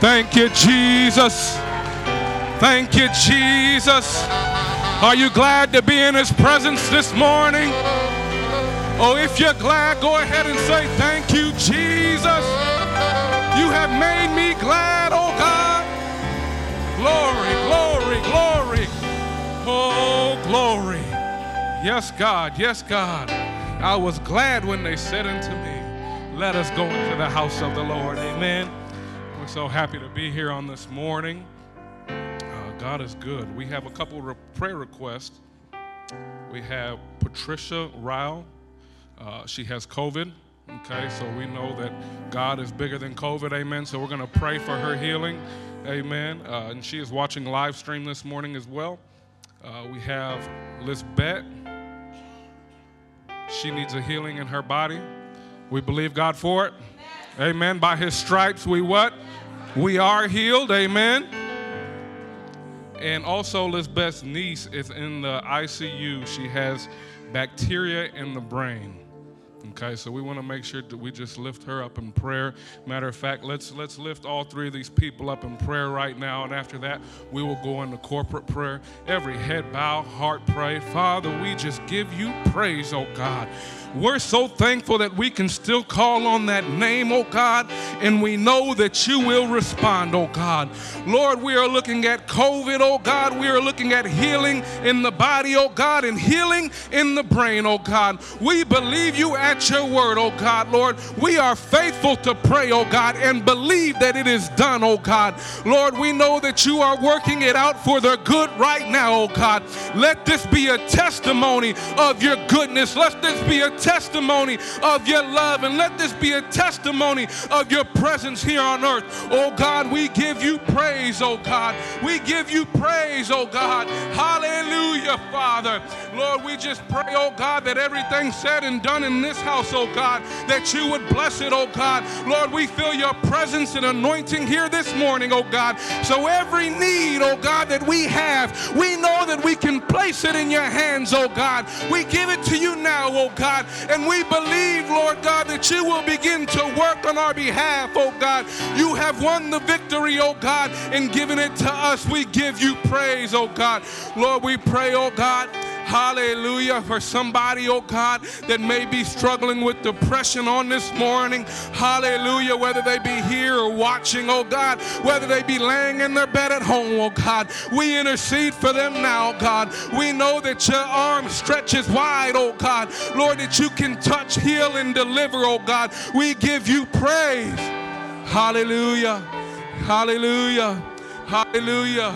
thank you, Jesus. Thank you, Jesus. Are you glad to be in His presence this morning? Oh, if you're glad, go ahead and say, Thank you, Jesus. You have made me glad, oh God. Glory, glory, glory. Oh, glory. Yes, God, yes, God. I was glad when they said unto me, Let us go into the house of the Lord. Amen. So happy to be here on this morning. Uh, God is good. We have a couple of prayer requests. We have Patricia Ryle. Uh, she has COVID. Okay, so we know that God is bigger than COVID. Amen. So we're going to pray for her healing. Amen. Uh, and she is watching live stream this morning as well. Uh, we have Lisbeth. She needs a healing in her body. We believe God for it. Amen. By his stripes, we what? We are healed. Amen. And also, Lisbeth's niece is in the ICU. She has bacteria in the brain. Okay, so we want to make sure that we just lift her up in prayer. Matter of fact, let's let's lift all three of these people up in prayer right now, and after that, we will go into corporate prayer. Every head bow, heart pray. Father, we just give you praise, oh God. We're so thankful that we can still call on that name, oh God, and we know that you will respond, oh God. Lord, we are looking at COVID, oh God. We are looking at healing in the body, oh God, and healing in the brain, oh God. We believe you at your word, oh God, Lord. We are faithful to pray, oh God, and believe that it is done, oh God. Lord, we know that you are working it out for the good right now, oh God. Let this be a testimony of your goodness. Let this be a testimony of your love, and let this be a testimony of your presence here on earth. Oh God, we give you praise, oh God. We give you praise, oh God. Hallelujah, Father. Lord, we just pray, oh God, that everything said and done in this house, oh God, that you would bless it, oh God. Lord, we feel your presence and anointing here this morning, oh God. So every need, oh God, that we have, we know that we can place it in your hands, oh God. We give it to you now, oh God. And we believe, Lord God, that you will begin to work on our behalf, oh God. You have won the victory, oh God, and given it to us. We give you praise, oh God. Lord, we pray, oh God. Hallelujah. For somebody, oh God, that may be struggling with depression on this morning. Hallelujah. Whether they be here or watching, oh God, whether they be laying in their bed at home, oh God, we intercede for them now, God. We know that your arm stretches wide, oh God. Lord, that you can touch, heal, and deliver, oh God. We give you praise. Hallelujah. Hallelujah. Hallelujah.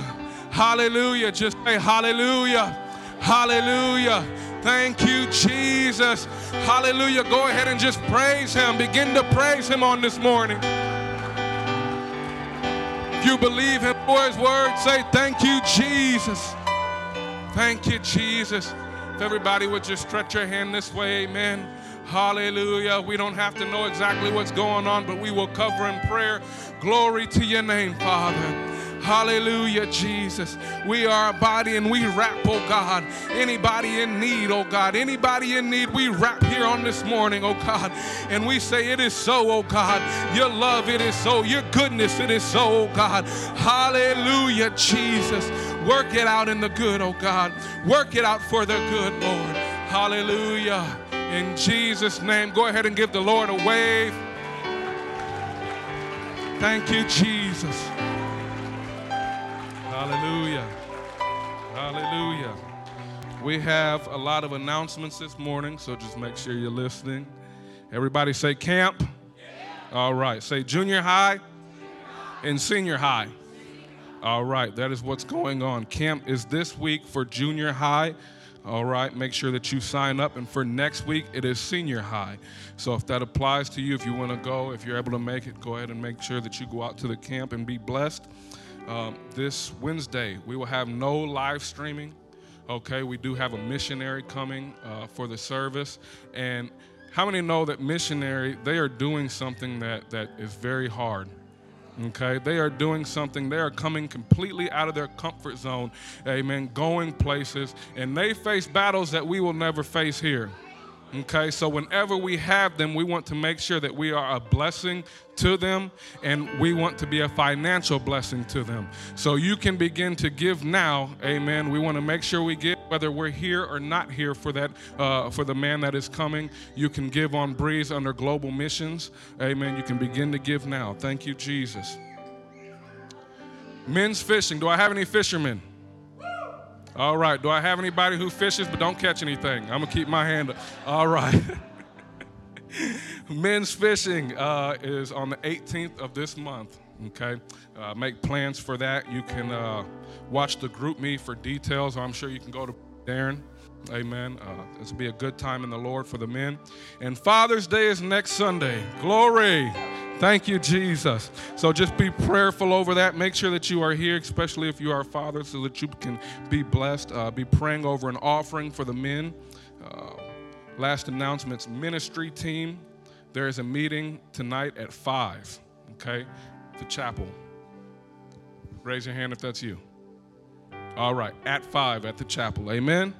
Hallelujah. Just say hallelujah. Hallelujah. Thank you, Jesus. Hallelujah. Go ahead and just praise Him. Begin to praise Him on this morning. If you believe Him for His word, say, Thank you, Jesus. Thank you, Jesus. If everybody would just stretch your hand this way, amen. Hallelujah. We don't have to know exactly what's going on, but we will cover in prayer. Glory to your name, Father. Hallelujah, Jesus. We are a body and we wrap, oh God. Anybody in need, oh God. Anybody in need, we wrap here on this morning, oh God. And we say, It is so, oh God. Your love, it is so. Your goodness, it is so, oh God. Hallelujah, Jesus. Work it out in the good, oh God. Work it out for the good, Lord. Hallelujah. In Jesus' name, go ahead and give the Lord a wave. Thank you, Jesus. Hallelujah. Hallelujah. We have a lot of announcements this morning, so just make sure you're listening. Everybody say camp. All right. Say junior high and senior high. All right. That is what's going on. Camp is this week for junior high. All right, make sure that you sign up. And for next week, it is senior high. So if that applies to you, if you want to go, if you're able to make it, go ahead and make sure that you go out to the camp and be blessed. Um, this Wednesday, we will have no live streaming. Okay, we do have a missionary coming uh, for the service. And how many know that missionary, they are doing something that, that is very hard? Okay, they are doing something, they are coming completely out of their comfort zone, amen, going places, and they face battles that we will never face here. Okay, so whenever we have them, we want to make sure that we are a blessing to them and we want to be a financial blessing to them. So you can begin to give now, amen. We want to make sure we give whether we're here or not here for that uh, for the man that is coming. You can give on Breeze under Global Missions, amen. You can begin to give now. Thank you, Jesus. Men's fishing. Do I have any fishermen? All right. Do I have anybody who fishes but don't catch anything? I'm going to keep my hand up. All right. Men's fishing uh, is on the 18th of this month. Okay. Uh, make plans for that. You can uh, watch the GroupMe for details. I'm sure you can go to Darren. Amen. Uh, this will be a good time in the Lord for the men. And Father's Day is next Sunday. Glory. Thank you, Jesus. So just be prayerful over that. Make sure that you are here, especially if you are a father, so that you can be blessed. Uh, be praying over an offering for the men. Uh, last announcements ministry team. There is a meeting tonight at 5, okay? The chapel. Raise your hand if that's you. All right, at 5 at the chapel. Amen.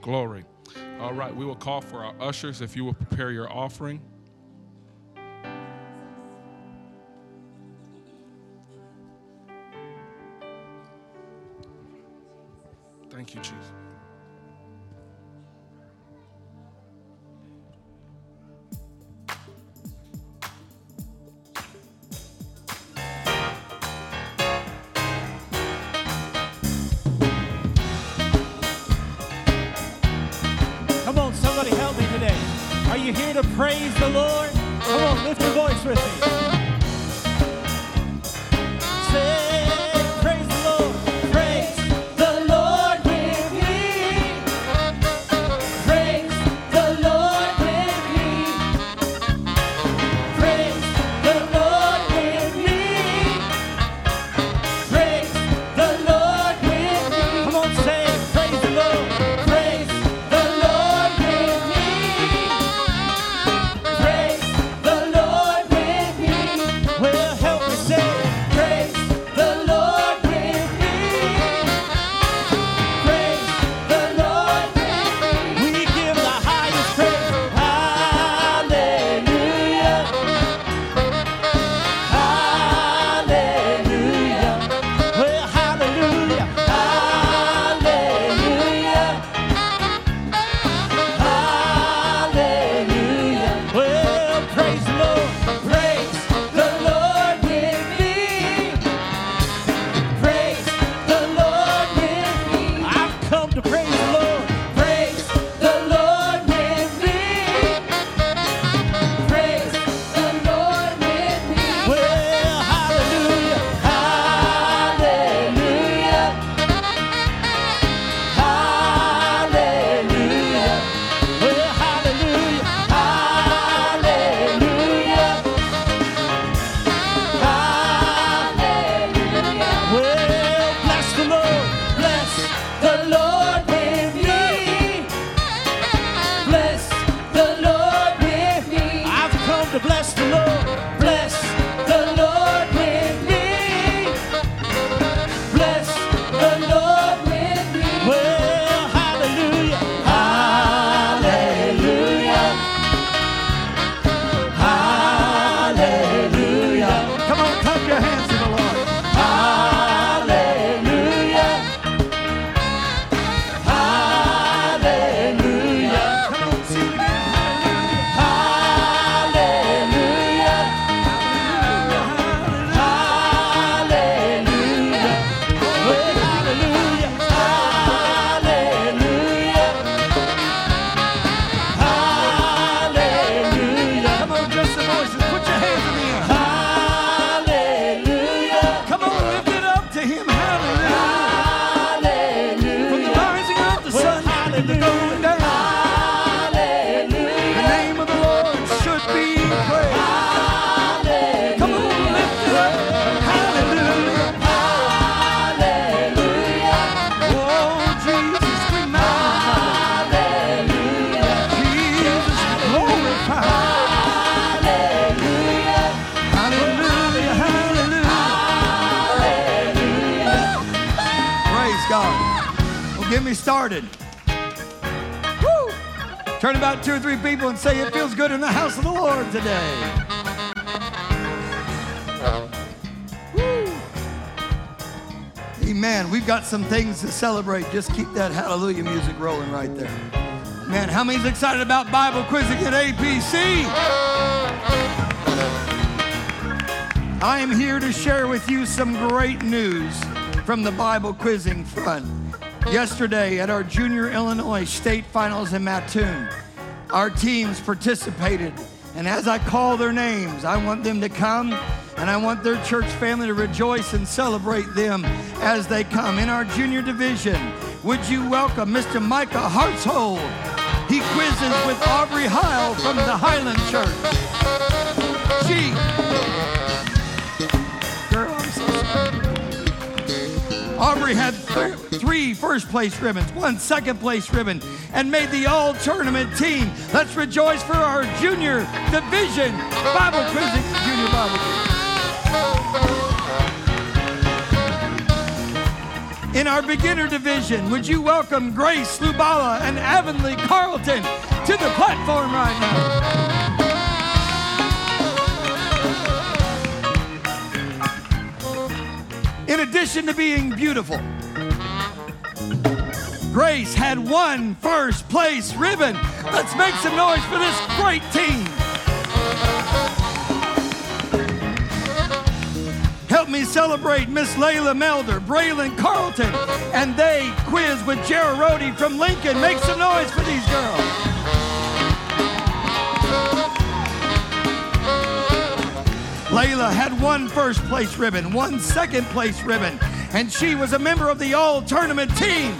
Glory. All right, we will call for our ushers if you will prepare your offering. Thank you, Jesus. Come on, somebody help me today. Are you here to praise the Lord? Come on, lift your voice with me. Celebrate. Just keep that hallelujah music rolling right there. Man, how many's excited about Bible quizzing at APC? I am here to share with you some great news from the Bible quizzing front. Yesterday at our Junior Illinois State Finals in Mattoon, our teams participated. And as I call their names, I want them to come and I want their church family to rejoice and celebrate them as they come. In our junior division, would you welcome Mr. Micah Hartshold? He quizzes with Aubrey Heil from the Highland Church. She, girl, so. Aubrey had th- three first place ribbons, one second place ribbon, and made the all tournament team. Let's rejoice for our junior division Bible quizzing, junior Bible quizzing. In our beginner division, would you welcome Grace Lubala and Avonlea Carlton to the platform right now? In addition to being beautiful, Grace had one first place ribbon. Let's make some noise for this great team. Help me celebrate Miss Layla Melder, Braylon Carlton, and they quiz with Jara Rhodey from Lincoln. Make some noise for these girls. Layla had one first place ribbon, one second place ribbon, and she was a member of the all tournament team.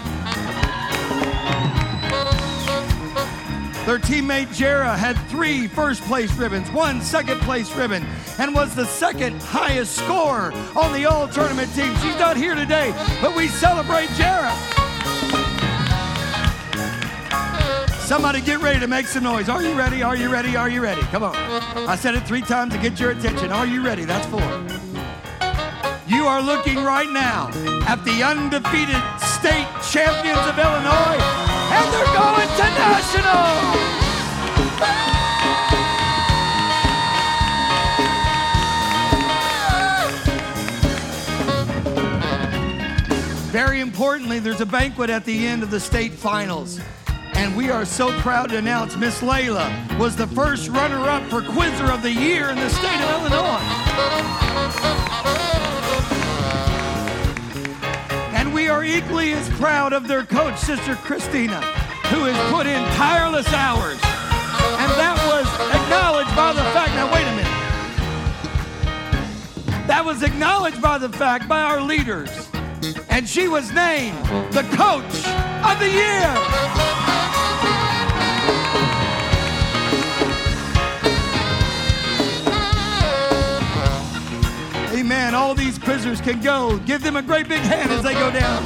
Their teammate Jara had three first place ribbons, one second place ribbon, and was the second highest scorer on the all tournament team. She's not here today, but we celebrate Jara. Somebody get ready to make some noise. Are you ready? Are you ready? Are you ready? Come on. I said it three times to get your attention. Are you ready? That's four. You are looking right now at the undefeated state champions of Illinois, and they're going to national. Very importantly, there's a banquet at the end of the state finals. And we are so proud to announce Miss Layla was the first runner up for Quizzer of the Year in the state of Illinois. We are equally as proud of their coach, Sister Christina, who has put in tireless hours. And that was acknowledged by the fact, now wait a minute. That was acknowledged by the fact by our leaders. And she was named the coach of the year. Amen. All these quizzers can go. Give them a great big hand as they go down.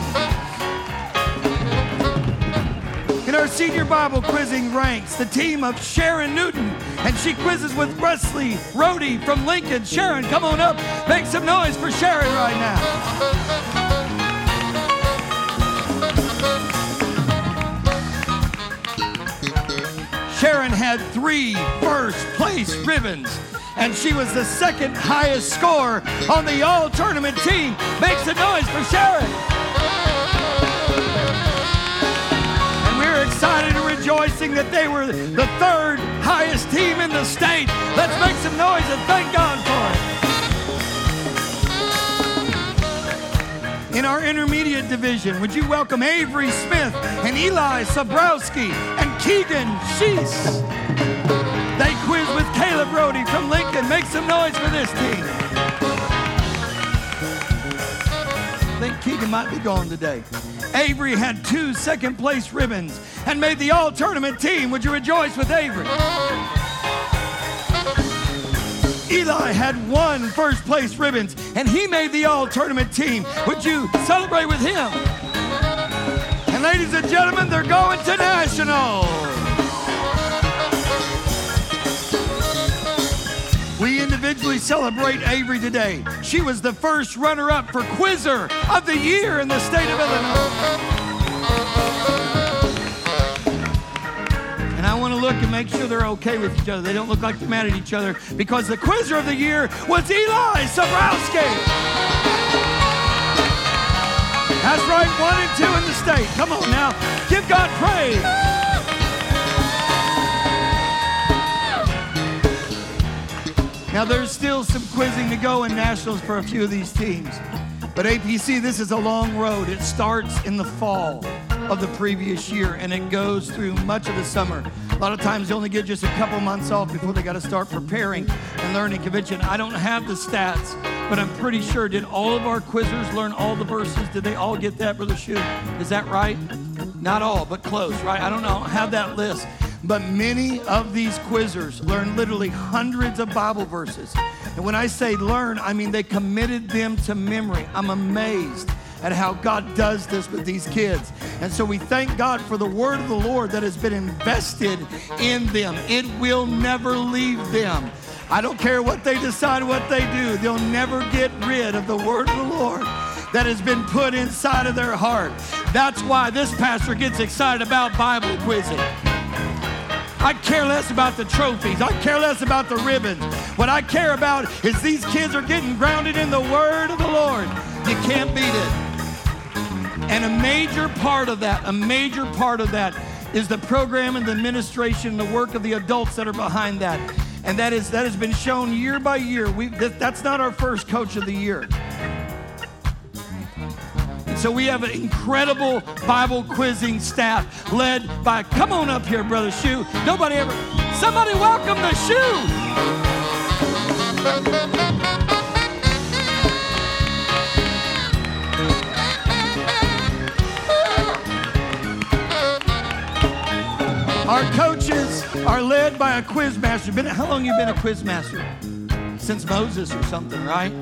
In our senior Bible quizzing ranks, the team of Sharon Newton, and she quizzes with Wesley Rhodey from Lincoln. Sharon, come on up. Make some noise for Sharon right now. Sharon had three first place ribbons, and she was the second highest score on the all tournament team. Make some noise for Sharon. And we're excited and rejoicing that they were the third highest team in the state. Let's make some noise and thank God for it. In our intermediate division, would you welcome Avery Smith and Eli Sabrowski and Keegan Sheese? Rhodey from Lincoln. Make some noise for this team. I think Keegan might be gone today. Avery had two second place ribbons and made the all tournament team. Would you rejoice with Avery? Eli had one first place ribbons and he made the all tournament team. Would you celebrate with him? And ladies and gentlemen, they're going to national. We individually celebrate Avery today. She was the first runner up for Quizzer of the Year in the state of Illinois. And I want to look and make sure they're okay with each other. They don't look like they're mad at each other because the quizzer of the year was Eli Sobrowski. That's right, one and two in the state. Come on now, give God praise. Now, there's still some quizzing to go in nationals for a few of these teams. But APC, this is a long road. It starts in the fall of the previous year and it goes through much of the summer. A lot of times they only get just a couple months off before they got to start preparing and learning convention. I don't have the stats, but I'm pretty sure. Did all of our quizzers learn all the verses? Did they all get that, Brother Shu? Is that right? Not all, but close, right? I don't know. I have that list. But many of these quizzers learn literally hundreds of Bible verses. And when I say learn, I mean they committed them to memory. I'm amazed at how God does this with these kids. And so we thank God for the word of the Lord that has been invested in them. It will never leave them. I don't care what they decide, what they do, they'll never get rid of the word of the Lord that has been put inside of their heart. That's why this pastor gets excited about Bible quizzing. I care less about the trophies. I care less about the ribbons. What I care about is these kids are getting grounded in the word of the Lord. You can't beat it. And a major part of that, a major part of that is the program and the administration, and the work of the adults that are behind that. And that is that has been shown year by year. We that, that's not our first coach of the year. So we have an incredible Bible quizzing staff led by, come on up here, Brother Shu. Nobody ever, somebody welcome the Shu. Our coaches are led by a quiz master. How long you been a quiz master? Since Moses or something, right?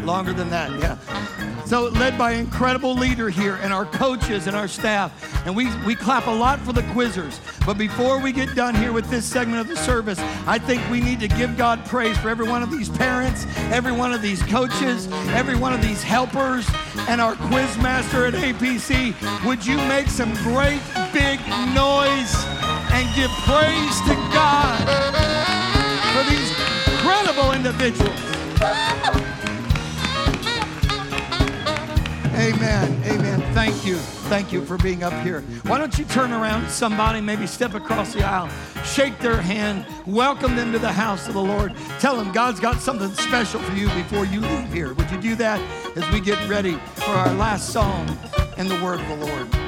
Longer than that, yeah. So led by an incredible leader here and our coaches and our staff. And we, we clap a lot for the quizzers. But before we get done here with this segment of the service, I think we need to give God praise for every one of these parents, every one of these coaches, every one of these helpers, and our quiz master at APC. Would you make some great big noise and give praise to God for these incredible individuals? Amen. Amen. Thank you. Thank you for being up here. Why don't you turn around somebody, maybe step across the aisle, shake their hand, welcome them to the house of the Lord. Tell them God's got something special for you before you leave here. Would you do that as we get ready for our last song and the word of the Lord?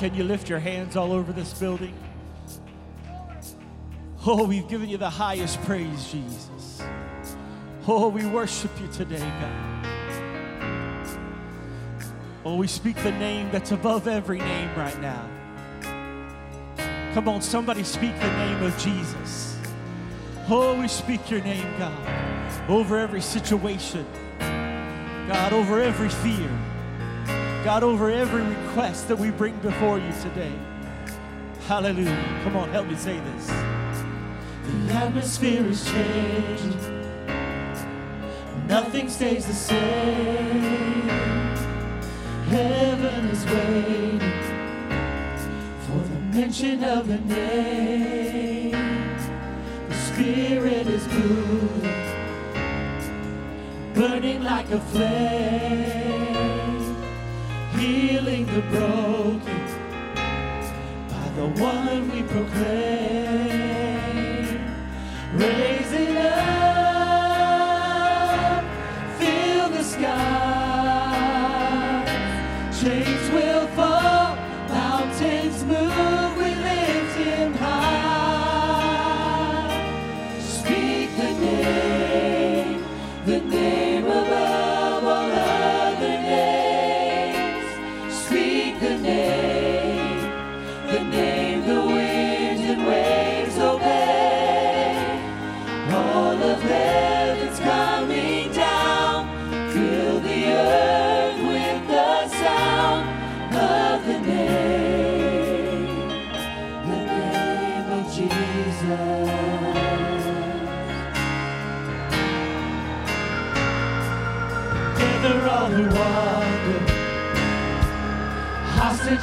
Can you lift your hands all over this building? Oh, we've given you the highest praise, Jesus. Oh, we worship you today, God. Oh, we speak the name that's above every name right now. Come on, somebody speak the name of Jesus. Oh, we speak your name, God, over every situation. God, over every fear. God, over every request that we bring before you today. Hallelujah. Come on, help me say this. The atmosphere is changing. Nothing stays the same. Heaven is waiting for the mention of the name. The Spirit is moving, burning like a flame, healing the broken by the one we proclaim. Raising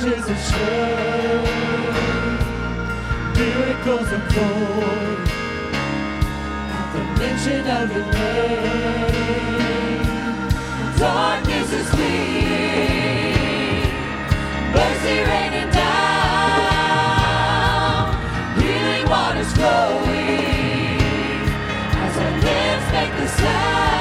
hostages of shame, miracles unfolding at the mention of your name. Darkness is fleeing, mercy raining down, healing waters flowing as our lips make the sound.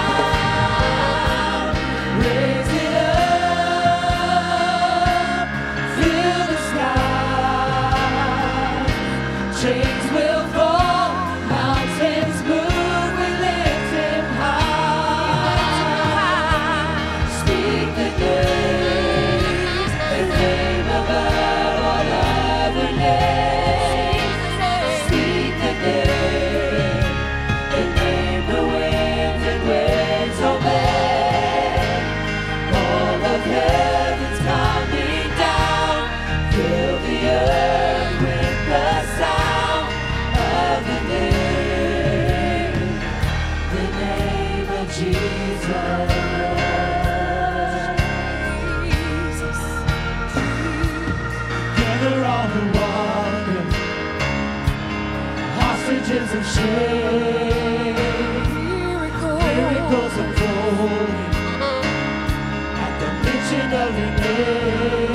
Chains will fall, your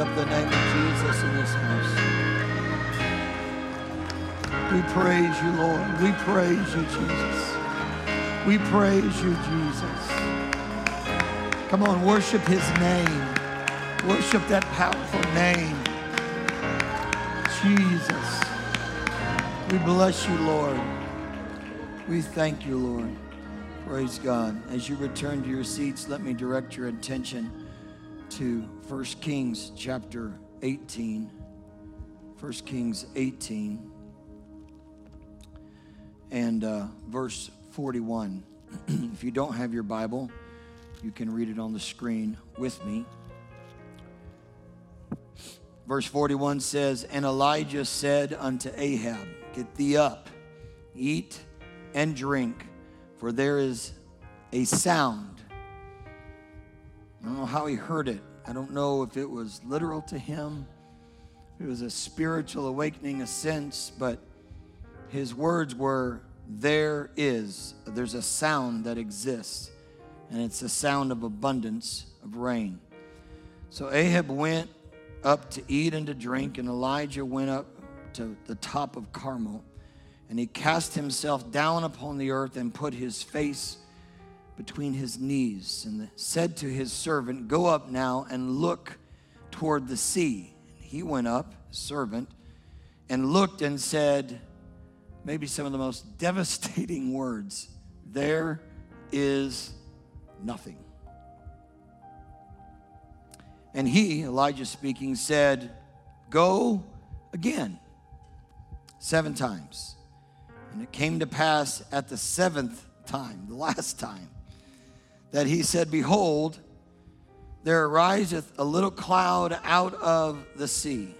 up the name of Jesus in this house. We praise you, Lord. We praise you, Jesus. We praise you, Jesus. Come on, worship his name. Worship that powerful name. Jesus. We bless you, Lord. We thank you, Lord. Praise God. As you return to your seats, let me direct your attention to 1 Kings chapter 18. 1 Kings 18 and uh, verse 41. if you don't have your Bible, you can read it on the screen with me. Verse 41 says, And Elijah said unto Ahab, Get thee up, eat and drink, for there is a sound. I don't know how he heard it. I don't know if it was literal to him, it was a spiritual awakening, a sense, but his words were, There is, there's a sound that exists, and it's the sound of abundance of rain. So Ahab went up to eat and to drink, and Elijah went up to the top of Carmel, and he cast himself down upon the earth and put his face between his knees, and said to his servant, Go up now and look toward the sea. And he went up, servant, and looked and said, maybe some of the most devastating words there is nothing. And he, Elijah speaking, said, Go again, seven times. And it came to pass at the seventh time, the last time, that he said, Behold, there ariseth a little cloud out of the sea,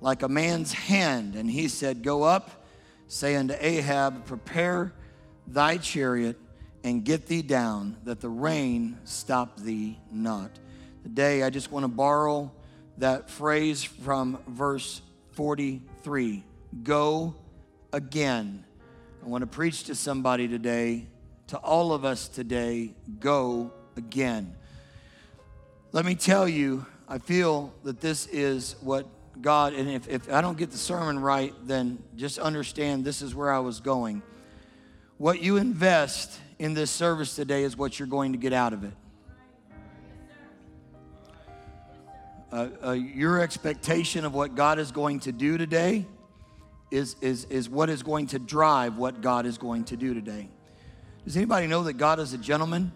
like a man's hand. And he said, Go up, say unto Ahab, Prepare thy chariot, and get thee down, that the rain stop thee not. Today, I just want to borrow that phrase from verse 43 Go again. I want to preach to somebody today, to all of us today, go again. Let me tell you, I feel that this is what God, and if, if I don't get the sermon right, then just understand this is where I was going. What you invest in this service today is what you're going to get out of it. Uh, uh, your expectation of what God is going to do today is, is, is what is going to drive what God is going to do today. Does anybody know that God is a gentleman?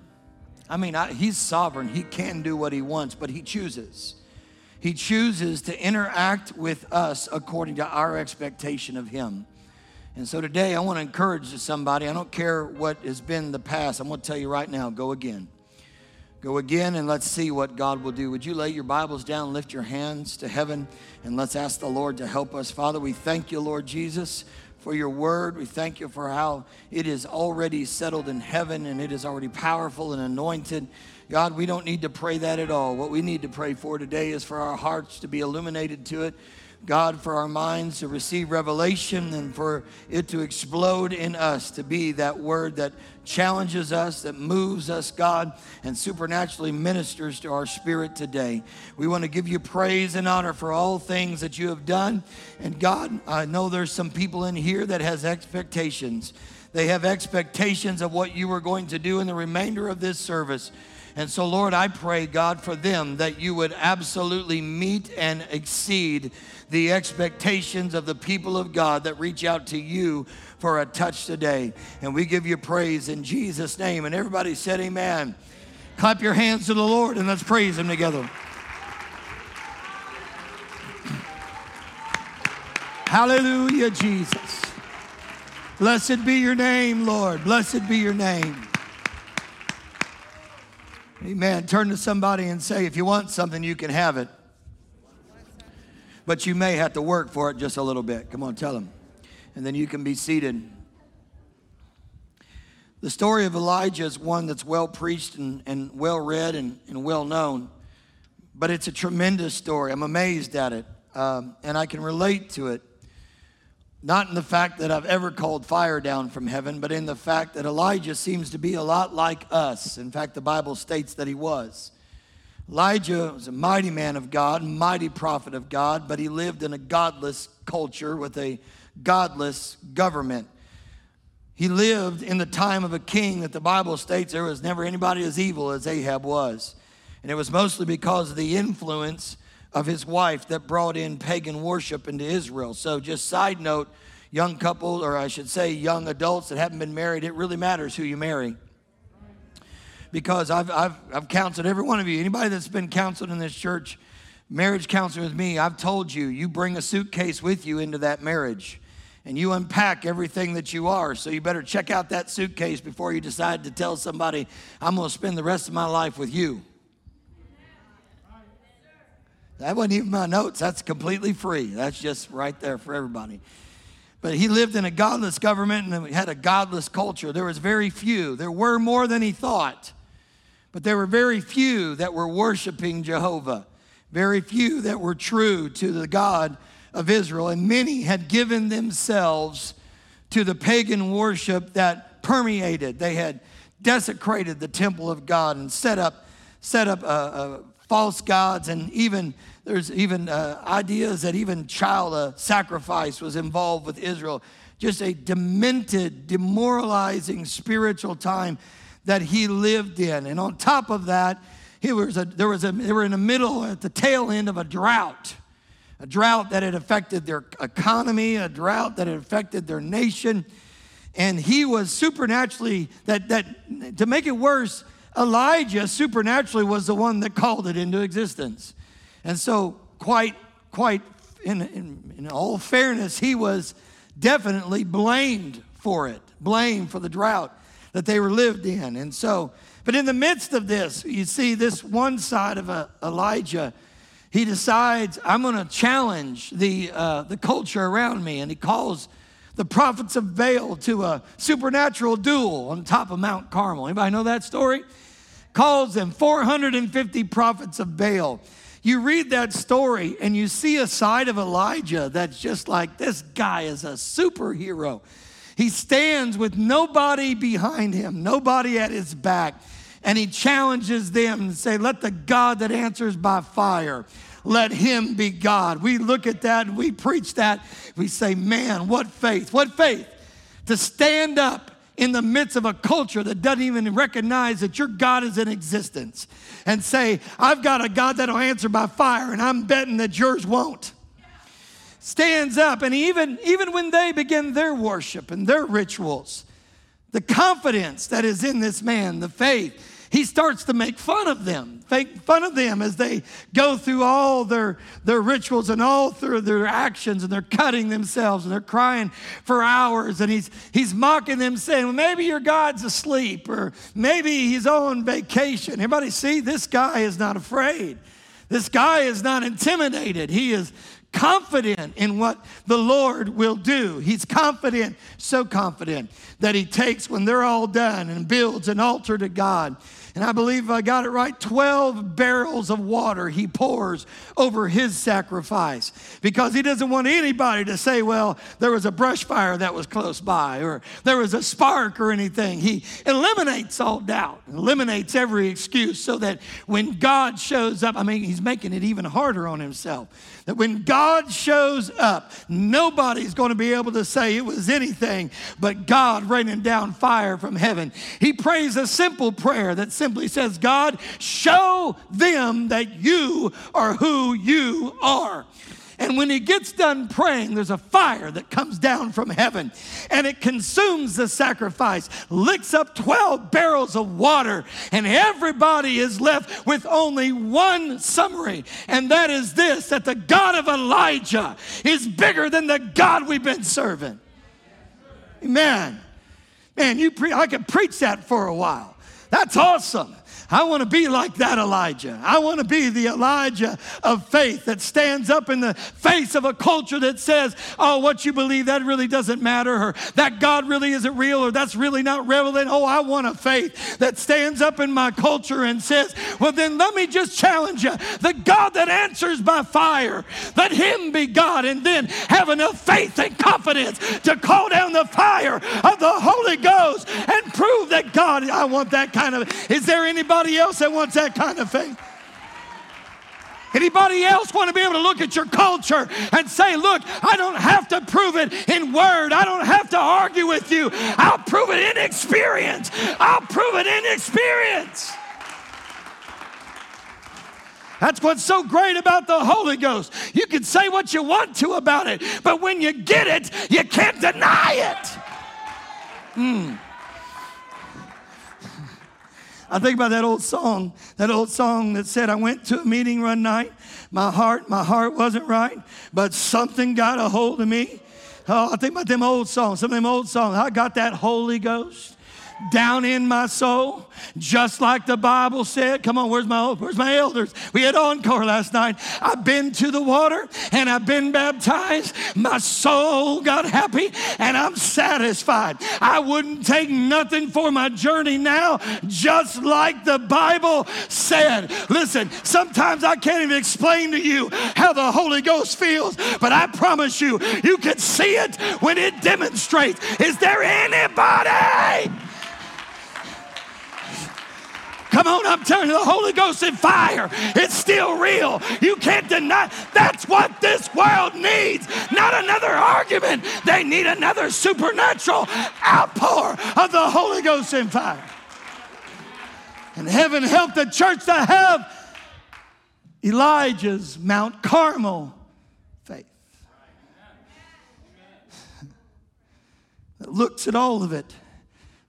I mean, I, He's sovereign. He can do what He wants, but He chooses. He chooses to interact with us according to our expectation of Him. And so today, I want to encourage somebody. I don't care what has been the past. I'm going to tell you right now go again. Go again and let's see what God will do. Would you lay your Bibles down, lift your hands to heaven, and let's ask the Lord to help us. Father, we thank you, Lord Jesus, for your word. We thank you for how it is already settled in heaven and it is already powerful and anointed. God, we don't need to pray that at all. What we need to pray for today is for our hearts to be illuminated to it. God, for our minds to receive revelation and for it to explode in us to be that word that challenges us, that moves us, God, and supernaturally ministers to our spirit today. We want to give you praise and honor for all things that you have done. And God, I know there's some people in here that has expectations. They have expectations of what you are going to do in the remainder of this service. And so, Lord, I pray, God, for them that you would absolutely meet and exceed the expectations of the people of God that reach out to you for a touch today. And we give you praise in Jesus' name. And everybody said, Amen. Clap your hands to the Lord and let's praise Him together. Hallelujah, Jesus. Blessed be your name, Lord. Blessed be your name. Amen. Turn to somebody and say, if you want something, you can have it. But you may have to work for it just a little bit. Come on, tell them. And then you can be seated. The story of Elijah is one that's well preached and, and well read and, and well known, but it's a tremendous story. I'm amazed at it, um, and I can relate to it. Not in the fact that I've ever called fire down from heaven, but in the fact that Elijah seems to be a lot like us. In fact, the Bible states that he was. Elijah was a mighty man of God, mighty prophet of God, but he lived in a godless culture with a godless government. He lived in the time of a king that the Bible states there was never anybody as evil as Ahab was. And it was mostly because of the influence of his wife that brought in pagan worship into Israel. So, just side note, young couple, or I should say young adults that haven't been married, it really matters who you marry. Because I've, I've, I've counseled every one of you. Anybody that's been counseled in this church, marriage counseling with me, I've told you, you bring a suitcase with you into that marriage and you unpack everything that you are. So you better check out that suitcase before you decide to tell somebody, I'm going to spend the rest of my life with you. That wasn't even my notes. That's completely free. That's just right there for everybody. But he lived in a godless government and had a godless culture. There was very few. There were more than he thought, but there were very few that were worshiping Jehovah. Very few that were true to the God of Israel, and many had given themselves to the pagan worship that permeated. They had desecrated the temple of God and set up, set up uh, uh, false gods, and even there's even uh, ideas that even child uh, sacrifice was involved with Israel. Just a demented, demoralizing spiritual time that he lived in. And on top of that, he was a, there was a, they were in the middle, at the tail end of a drought a drought that had affected their economy, a drought that had affected their nation. And he was supernaturally, that, that to make it worse, Elijah supernaturally was the one that called it into existence. And so, quite, quite in, in, in all fairness, he was definitely blamed for it, blamed for the drought that they were lived in. And so, but in the midst of this, you see this one side of uh, Elijah he decides, I'm going to challenge the, uh, the culture around me. And he calls the prophets of Baal to a supernatural duel on top of Mount Carmel. Anybody know that story? Calls them 450 prophets of Baal. You read that story and you see a side of Elijah that's just like, this guy is a superhero. He stands with nobody behind him, nobody at his back and he challenges them and say, Let the God that answers by fire, let him be God. We look at that and we preach that. We say, Man, what faith, what faith to stand up in the midst of a culture that doesn't even recognize that your God is in existence and say, I've got a God that'll answer by fire, and I'm betting that yours won't. Stands up, and even, even when they begin their worship and their rituals, the confidence that is in this man, the faith, he starts to make fun of them, make fun of them as they go through all their, their rituals and all through their actions, and they're cutting themselves and they're crying for hours. And he's, he's mocking them, saying, well, maybe your God's asleep, or maybe he's on vacation. Everybody see, this guy is not afraid. This guy is not intimidated. He is confident in what the Lord will do. He's confident, so confident, that he takes when they're all done and builds an altar to God and I believe I got it right 12 barrels of water he pours over his sacrifice because he doesn't want anybody to say, well, there was a brush fire that was close by or there was a spark or anything. He eliminates all doubt, eliminates every excuse so that when God shows up, I mean, he's making it even harder on himself. That when God shows up, nobody's going to be able to say it was anything but God raining down fire from heaven. He prays a simple prayer that simply says, God, show them that you are who you are. And when he gets done praying, there's a fire that comes down from heaven and it consumes the sacrifice, licks up 12 barrels of water, and everybody is left with only one summary. And that is this that the God of Elijah is bigger than the God we've been serving. Amen. Man, you pre- I could preach that for a while. That's awesome. I want to be like that Elijah. I want to be the Elijah of faith that stands up in the face of a culture that says, oh, what you believe, that really doesn't matter, or that God really isn't real, or that's really not relevant. Oh, I want a faith that stands up in my culture and says, well, then let me just challenge you. The God that answers by fire, let him be God, and then have enough faith and confidence to call down the fire of the Holy Ghost and prove that God, I want that kind of. Is there anybody? Anybody else that wants that kind of faith? Anybody else want to be able to look at your culture and say, look, I don't have to prove it in word. I don't have to argue with you. I'll prove it in experience. I'll prove it in experience. That's what's so great about the Holy Ghost. You can say what you want to about it, but when you get it, you can't deny it. Hmm. I think about that old song, that old song that said, I went to a meeting one night. My heart, my heart wasn't right, but something got a hold of me. Oh, I think about them old songs, some of them old songs. I got that Holy Ghost down in my soul, just like the Bible said. Come on, where's my where's my elders? We had encore last night. I've been to the water and I've been baptized. My soul got happy and I'm satisfied. I wouldn't take nothing for my journey now, just like the Bible said. Listen, sometimes I can't even explain to you how the Holy Ghost feels, but I promise you, you can see it when it demonstrates. Is there anybody? Come on, I'm telling you, the Holy Ghost and fire, it's still real. You can't deny. That's what this world needs. Not another argument. They need another supernatural outpour of the Holy Ghost and fire. And heaven help the church to have Elijah's Mount Carmel faith. That looks at all of it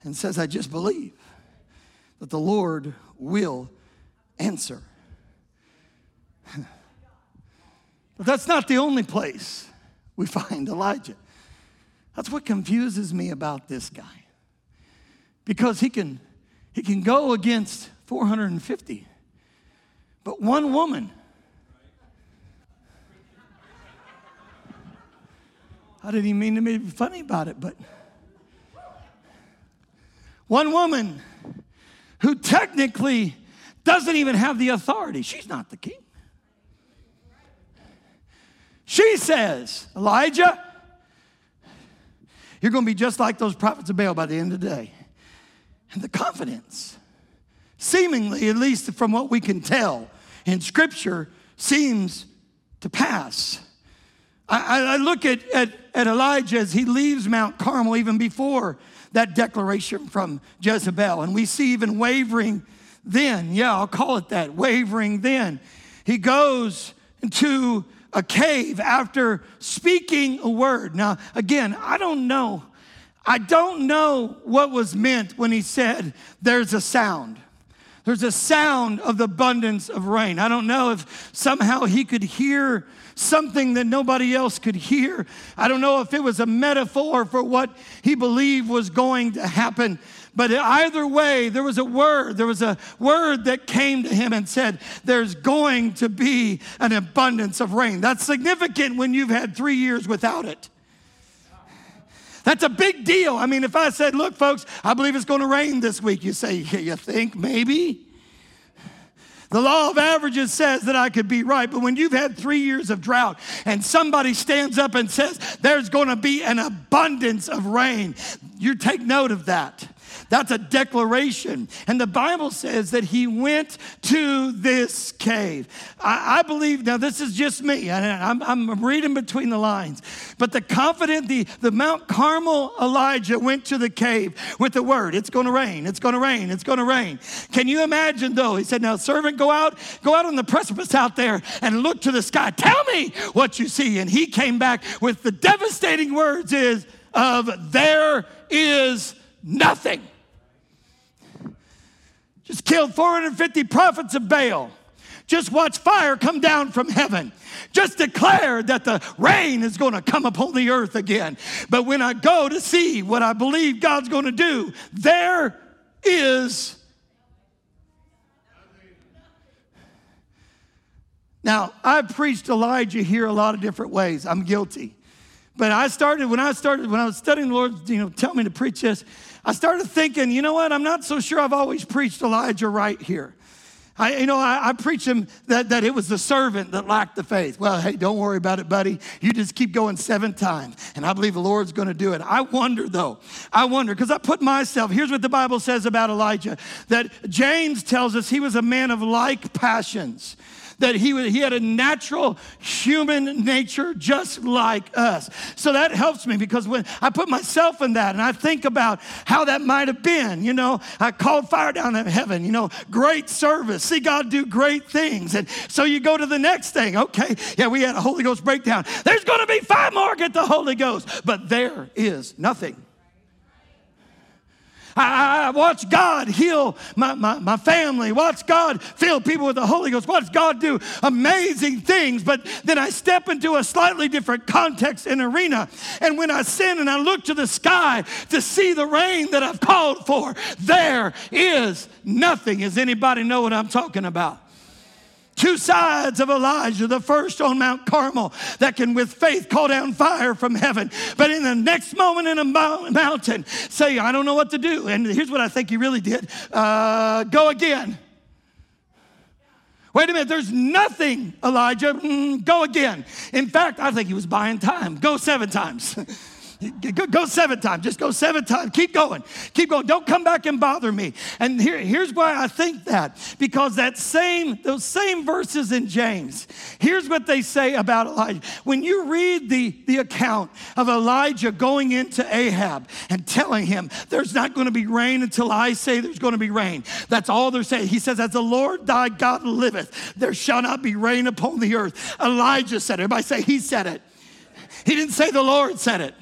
and says, I just believe that the Lord will answer. But that's not the only place we find Elijah. That's what confuses me about this guy. Because he can he can go against 450. But one woman I didn't even mean to be funny about it, but one woman who technically doesn't even have the authority. She's not the king. She says, Elijah, you're going to be just like those prophets of Baal by the end of the day. And the confidence, seemingly, at least from what we can tell in Scripture, seems to pass. I, I look at, at, at Elijah as he leaves Mount Carmel even before that declaration from Jezebel. And we see even wavering then. Yeah, I'll call it that wavering then. He goes into a cave after speaking a word. Now, again, I don't know. I don't know what was meant when he said, There's a sound. There's a sound of the abundance of rain. I don't know if somehow he could hear something that nobody else could hear. I don't know if it was a metaphor for what he believed was going to happen. But either way, there was a word. There was a word that came to him and said, There's going to be an abundance of rain. That's significant when you've had three years without it. That's a big deal. I mean, if I said, Look, folks, I believe it's going to rain this week, you say, You think maybe? The law of averages says that I could be right, but when you've had three years of drought and somebody stands up and says there's going to be an abundance of rain, you take note of that. That's a declaration. And the Bible says that he went to this cave. I, I believe, now this is just me, I'm, I'm, reading between the lines, but the confident, the, the Mount Carmel Elijah went to the cave with the word, it's going to rain, it's going to rain, it's going to rain. Can you imagine though? He said, now servant, go out, go out on the precipice out there and look to the sky. Tell me what you see. And he came back with the devastating words is of there is nothing. Just killed 450 prophets of Baal. Just watch fire come down from heaven. Just declare that the rain is going to come upon the earth again. But when I go to see what I believe God's going to do, there is. Now, I've preached Elijah here a lot of different ways. I'm guilty. But I started, when I started, when I was studying the Lord, you know, tell me to preach this, I started thinking, you know what? I'm not so sure I've always preached Elijah right here. I, you know, I, I preach him that, that it was the servant that lacked the faith. Well, hey, don't worry about it, buddy. You just keep going seven times, and I believe the Lord's going to do it. I wonder, though, I wonder, because I put myself, here's what the Bible says about Elijah that James tells us he was a man of like passions. That he, he had a natural human nature just like us. So that helps me because when I put myself in that and I think about how that might have been, you know, I called fire down in heaven, you know, great service, see God do great things. And so you go to the next thing. Okay, yeah, we had a Holy Ghost breakdown. There's going to be five more get the Holy Ghost, but there is nothing. I, I watch God heal my, my, my family, watch God fill people with the Holy Ghost, watch God do amazing things. But then I step into a slightly different context and arena. And when I sin and I look to the sky to see the rain that I've called for, there is nothing. Does anybody know what I'm talking about? Two sides of Elijah. The first on Mount Carmel that can, with faith, call down fire from heaven. But in the next moment in a mountain, say, I don't know what to do. And here's what I think he really did uh, go again. Wait a minute, there's nothing, Elijah. Mm, go again. In fact, I think he was buying time. Go seven times. Go, seven times. Just go seven times. Keep going. Keep going. Don't come back and bother me. And here, here's why I think that. Because that same, those same verses in James, here's what they say about Elijah. When you read the, the account of Elijah going into Ahab and telling him, there's not going to be rain until I say there's going to be rain. That's all they're saying. He says, as the Lord thy God liveth, there shall not be rain upon the earth. Elijah said it. Everybody say he said it. He didn't say the Lord said it.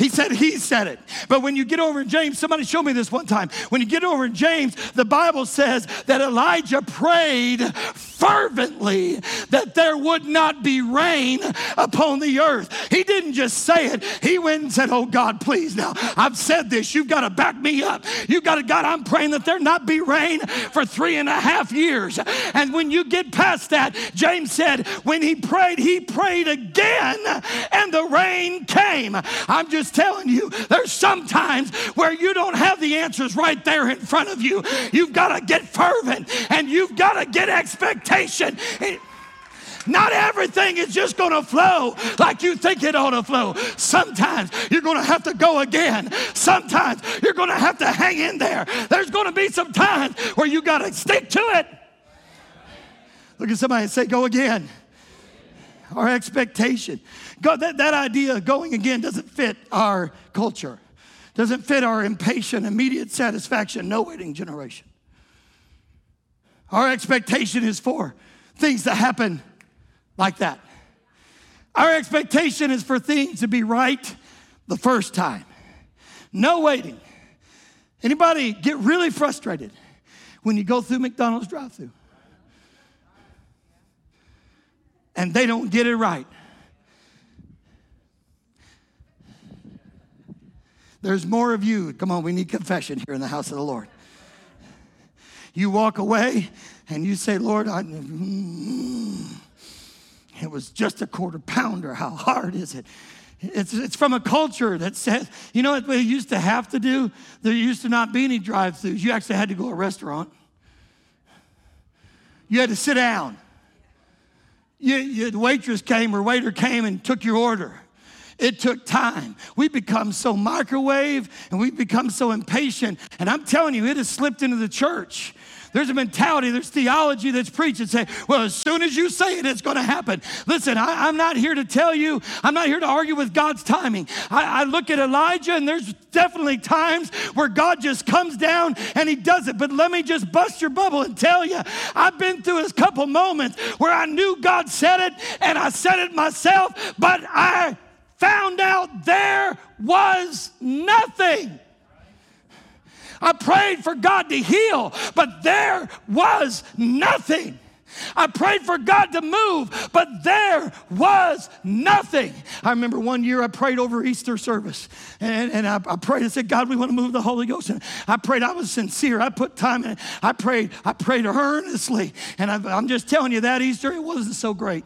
He said he said it. But when you get over in James, somebody showed me this one time. When you get over in James, the Bible says that Elijah prayed fervently that there would not be rain upon the earth. He didn't just say it, he went and said, Oh God, please now, I've said this. You've got to back me up. You've got to, God, I'm praying that there not be rain for three and a half years. And when you get past that, James said, when he prayed, he prayed again and the rain came. I'm just telling you, there's sometimes where you don't have the answers right there in front of you. You've got to get fervent and you've got to get expectation. It- not everything is just going to flow like you think it ought to flow. Sometimes you're going to have to go again. Sometimes you're going to have to hang in there. There's going to be some times where you got to stick to it. Look at somebody and say, Go again. Our expectation. God, that, that idea of going again doesn't fit our culture, doesn't fit our impatient, immediate satisfaction, no waiting generation. Our expectation is for things to happen like that. Our expectation is for things to be right the first time. No waiting. Anybody get really frustrated when you go through McDonald's drive-through and they don't get it right? There's more of you. Come on, we need confession here in the house of the Lord. You walk away and you say, Lord, I, mm, it was just a quarter pounder. How hard is it? It's, it's from a culture that says, you know what we used to have to do? There used to not be any drive throughs. You actually had to go to a restaurant, you had to sit down. You, you, the waitress came or waiter came and took your order. It took time. We become so microwave and we become so impatient. And I'm telling you, it has slipped into the church. There's a mentality, there's theology that's preached and say, well, as soon as you say it, it's going to happen. Listen, I, am not here to tell you, I'm not here to argue with God's timing. I, I look at Elijah, and there's definitely times where God just comes down and he does it. But let me just bust your bubble and tell you, I've been through a couple moments where I knew God said it and I said it myself, but I found out there was nothing. I prayed for God to heal, but there was nothing. I prayed for God to move, but there was nothing. I remember one year I prayed over Easter service, and, and I, I prayed and said, God, we want to move the Holy Ghost. And I prayed, I was sincere. I put time in. I prayed, I prayed earnestly. And I, I'm just telling you, that Easter, it wasn't so great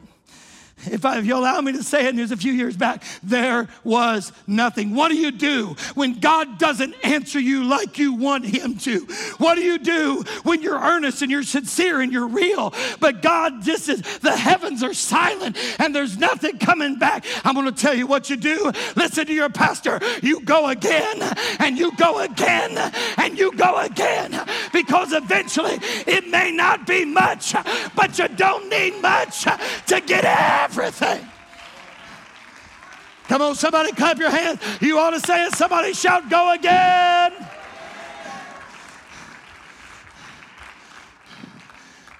if, I, if you allow me to say it, and it was a few years back, there was nothing. What do you do when God doesn't answer you like you want Him to? What do you do when you're earnest and you're sincere and you're real, but God just is, the heavens are silent and there's nothing coming back? I'm going to tell you what you do. Listen to your pastor. You go again and you go again and you go again because eventually it may not be much, but you don't need much to get everything. Come on, somebody clap your hands. You ought to say it. Somebody shout, go again.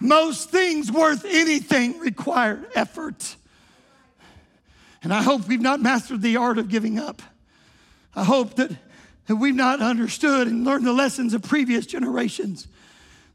Most things worth anything require effort. And I hope we've not mastered the art of giving up. I hope that, that we've not understood and learned the lessons of previous generations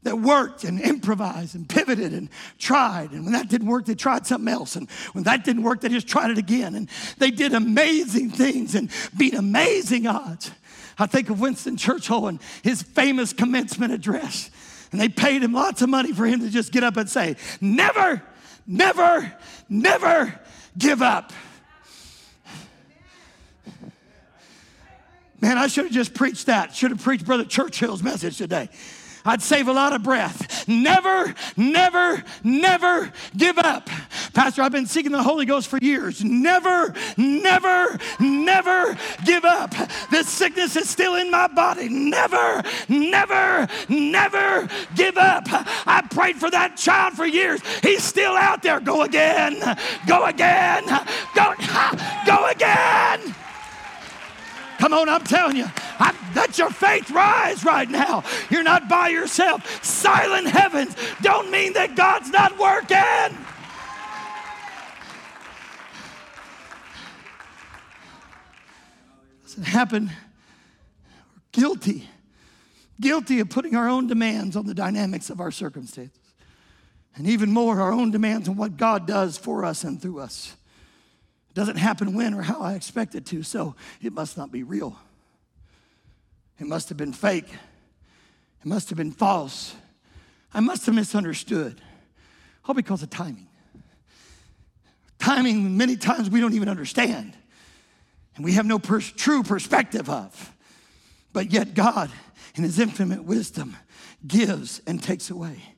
that worked and improvised and pivoted and tried. And when that didn't work, they tried something else. And when that didn't work, they just tried it again. And they did amazing things and beat amazing odds. I think of Winston Churchill and his famous commencement address. And they paid him lots of money for him to just get up and say, Never, never, never give up. Man, I should have just preached that. Should have preached Brother Churchill's message today. I'd save a lot of breath. Never, never, never give up. Pastor, I've been seeking the Holy Ghost for years. Never, never, never give up. This sickness is still in my body. Never, never, never give up. I prayed for that child for years. He's still out there. Go again. Go again. Go, go again. Come on, I'm telling you, I, let your faith rise right now. You're not by yourself. Silent heavens don't mean that God's not working. Doesn't happen. We're guilty, guilty of putting our own demands on the dynamics of our circumstances, and even more, our own demands on what God does for us and through us. It doesn't happen when or how I expect it to, so it must not be real. It must have been fake. It must have been false. I must have misunderstood. All because of timing. Timing, many times we don't even understand, and we have no pers- true perspective of. But yet, God, in His infinite wisdom, gives and takes away.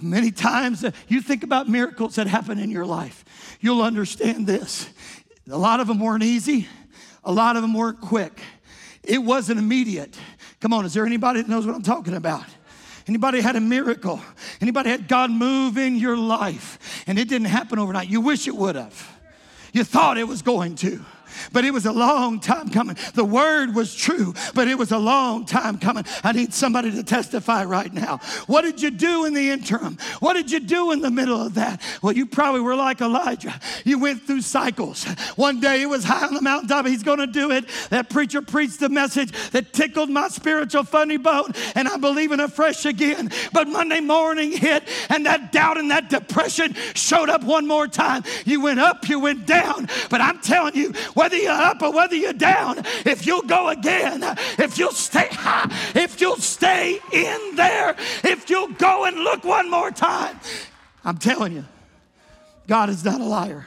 Many times you think about miracles that happen in your life, you'll understand this. A lot of them weren't easy, a lot of them weren't quick. It wasn't immediate. Come on, is there anybody that knows what I'm talking about? Anybody had a miracle? Anybody had God move in your life and it didn't happen overnight? You wish it would have. You thought it was going to but it was a long time coming. The word was true, but it was a long time coming. I need somebody to testify right now. What did you do in the interim? What did you do in the middle of that? Well, you probably were like Elijah. You went through cycles. One day it was high on the mountaintop, he's going to do it. That preacher preached the message that tickled my spiritual funny bone, and I'm believing afresh again. But Monday morning hit, and that doubt and that depression showed up one more time. You went up, you went down, but I'm telling you, whether you're up or whether you're down, if you'll go again, if you'll stay high, if you'll stay in there, if you'll go and look one more time, I'm telling you, God is not a liar.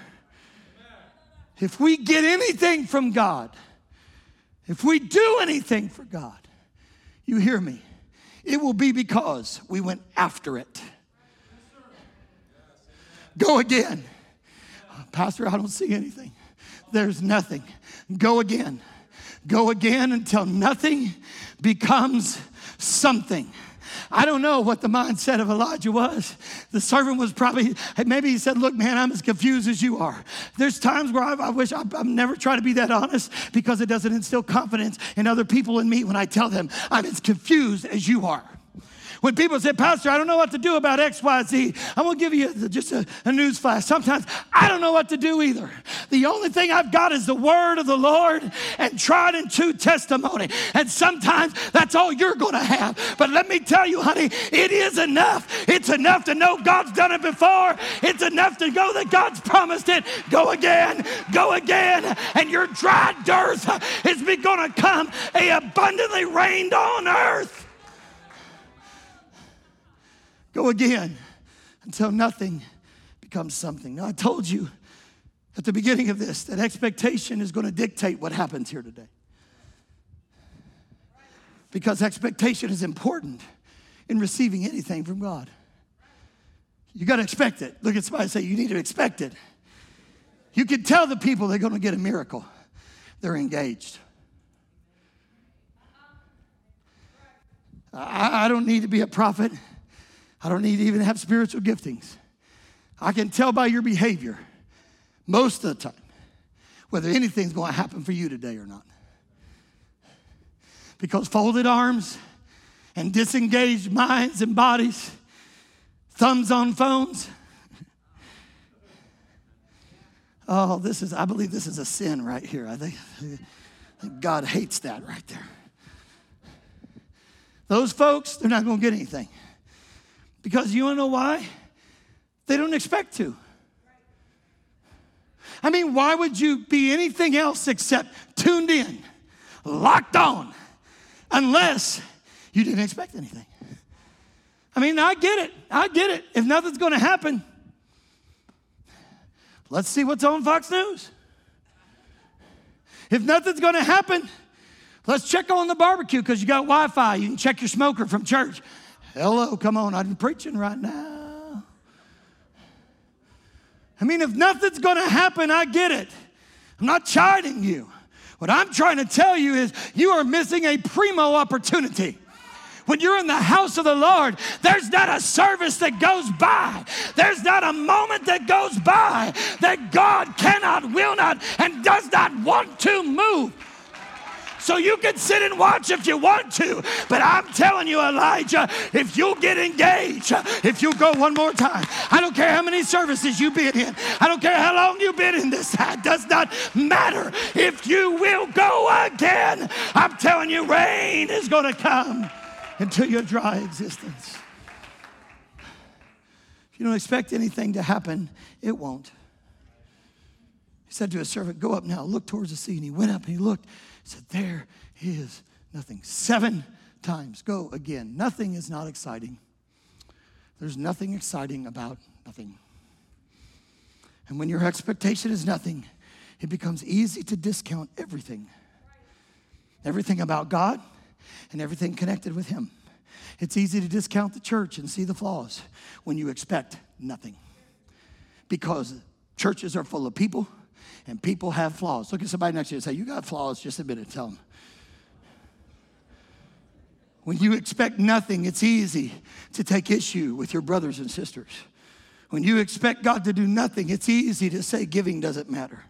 If we get anything from God, if we do anything for God, you hear me, it will be because we went after it. Go again. Pastor, I don't see anything there's nothing. Go again. Go again until nothing becomes something. I don't know what the mindset of Elijah was. The servant was probably, maybe he said, Look, man, I'm as confused as you are. There's times where I, I wish I, I'm never trying to be that honest because it doesn't instill confidence in other people and me when I tell them I'm as confused as you are. When people say, Pastor, I don't know what to do about X, Y, Z, I'm going to give you just a, a news flash. Sometimes I don't know what to do either. The only thing I've got is the word of the Lord and tried and true testimony. And sometimes that's all you're going to have. But let me tell you, honey, it is enough. It's enough to know God's done it before. It's enough to go that God's promised it. Go again, go again, and your dry dearth is going to come a abundantly rained on earth. Go again until nothing becomes something. Now, I told you at the beginning of this that expectation is going to dictate what happens here today. Because expectation is important in receiving anything from God. You got to expect it. Look at somebody say, You need to expect it. You can tell the people they're going to get a miracle, they're engaged. I, I don't need to be a prophet. I don't need to even have spiritual giftings. I can tell by your behavior most of the time whether anything's going to happen for you today or not. Because folded arms and disengaged minds and bodies, thumbs on phones. Oh, this is, I believe this is a sin right here. I think, I think God hates that right there. Those folks, they're not going to get anything. Because you want to know why? They don't expect to. I mean, why would you be anything else except tuned in, locked on, unless you didn't expect anything? I mean, I get it. I get it. If nothing's to happen, let's see what's on Fox News. If nothing's to happen, let's check on the barbecue because you got Wi Fi. You can check your smoker from church. Hello, come on. I'm preaching right now. I mean, if nothing's to happen, I get it. I'm not chiding you. What I'm trying to tell you is you are missing a primo opportunity. When you're in the house of the Lord, there's not a service that goes by. There's not a moment that goes by that God cannot, will not, and does not want to move. So you can sit and watch if you want to. But I'm telling you, Elijah, if you'll get engaged, if you go one more time, I don't care how many services you've been in, I don't care how long you've been in this, it does not matter. If you will go again, I'm telling you, rain is going to come into your dry existence. If you don't expect anything to happen, it won't. Said to his servant, Go up now, look towards the sea. And he went up and he looked he said, There is nothing. Seven times. Go again. Nothing is not exciting. There's nothing exciting about nothing. And when your expectation is nothing, it becomes easy to discount everything. Everything about God and everything connected with Him. It's easy to discount the church and see the flaws when you expect nothing. Because churches are full of people and people have flaws. Look at somebody next to you and say, You got flaws, just admit it, tell them. When you expect nothing, it's easy to take issue with your brothers and sisters. When you expect God to do nothing, it's easy to say giving doesn't matter.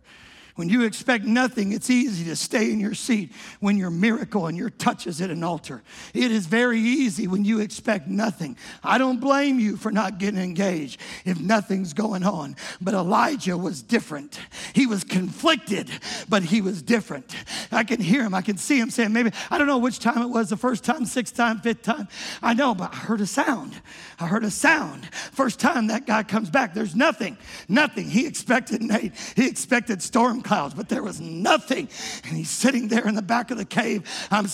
When you expect nothing, it's easy to stay in your seat when your miracle and your touch is at an altar. It is very easy when you expect nothing. I don't blame you for not getting engaged if nothing's going on. But Elijah was different. He was conflicted, but he was different. I can hear him. I can see him saying, maybe, I don't know which time it was the first time, sixth time, fifth time. I know, but I heard a sound. I heard a sound. First time that guy comes back, there's nothing, nothing. He expected Nate, he expected storm clouds, but there was nothing. And he's sitting there in the back of the cave. I'm,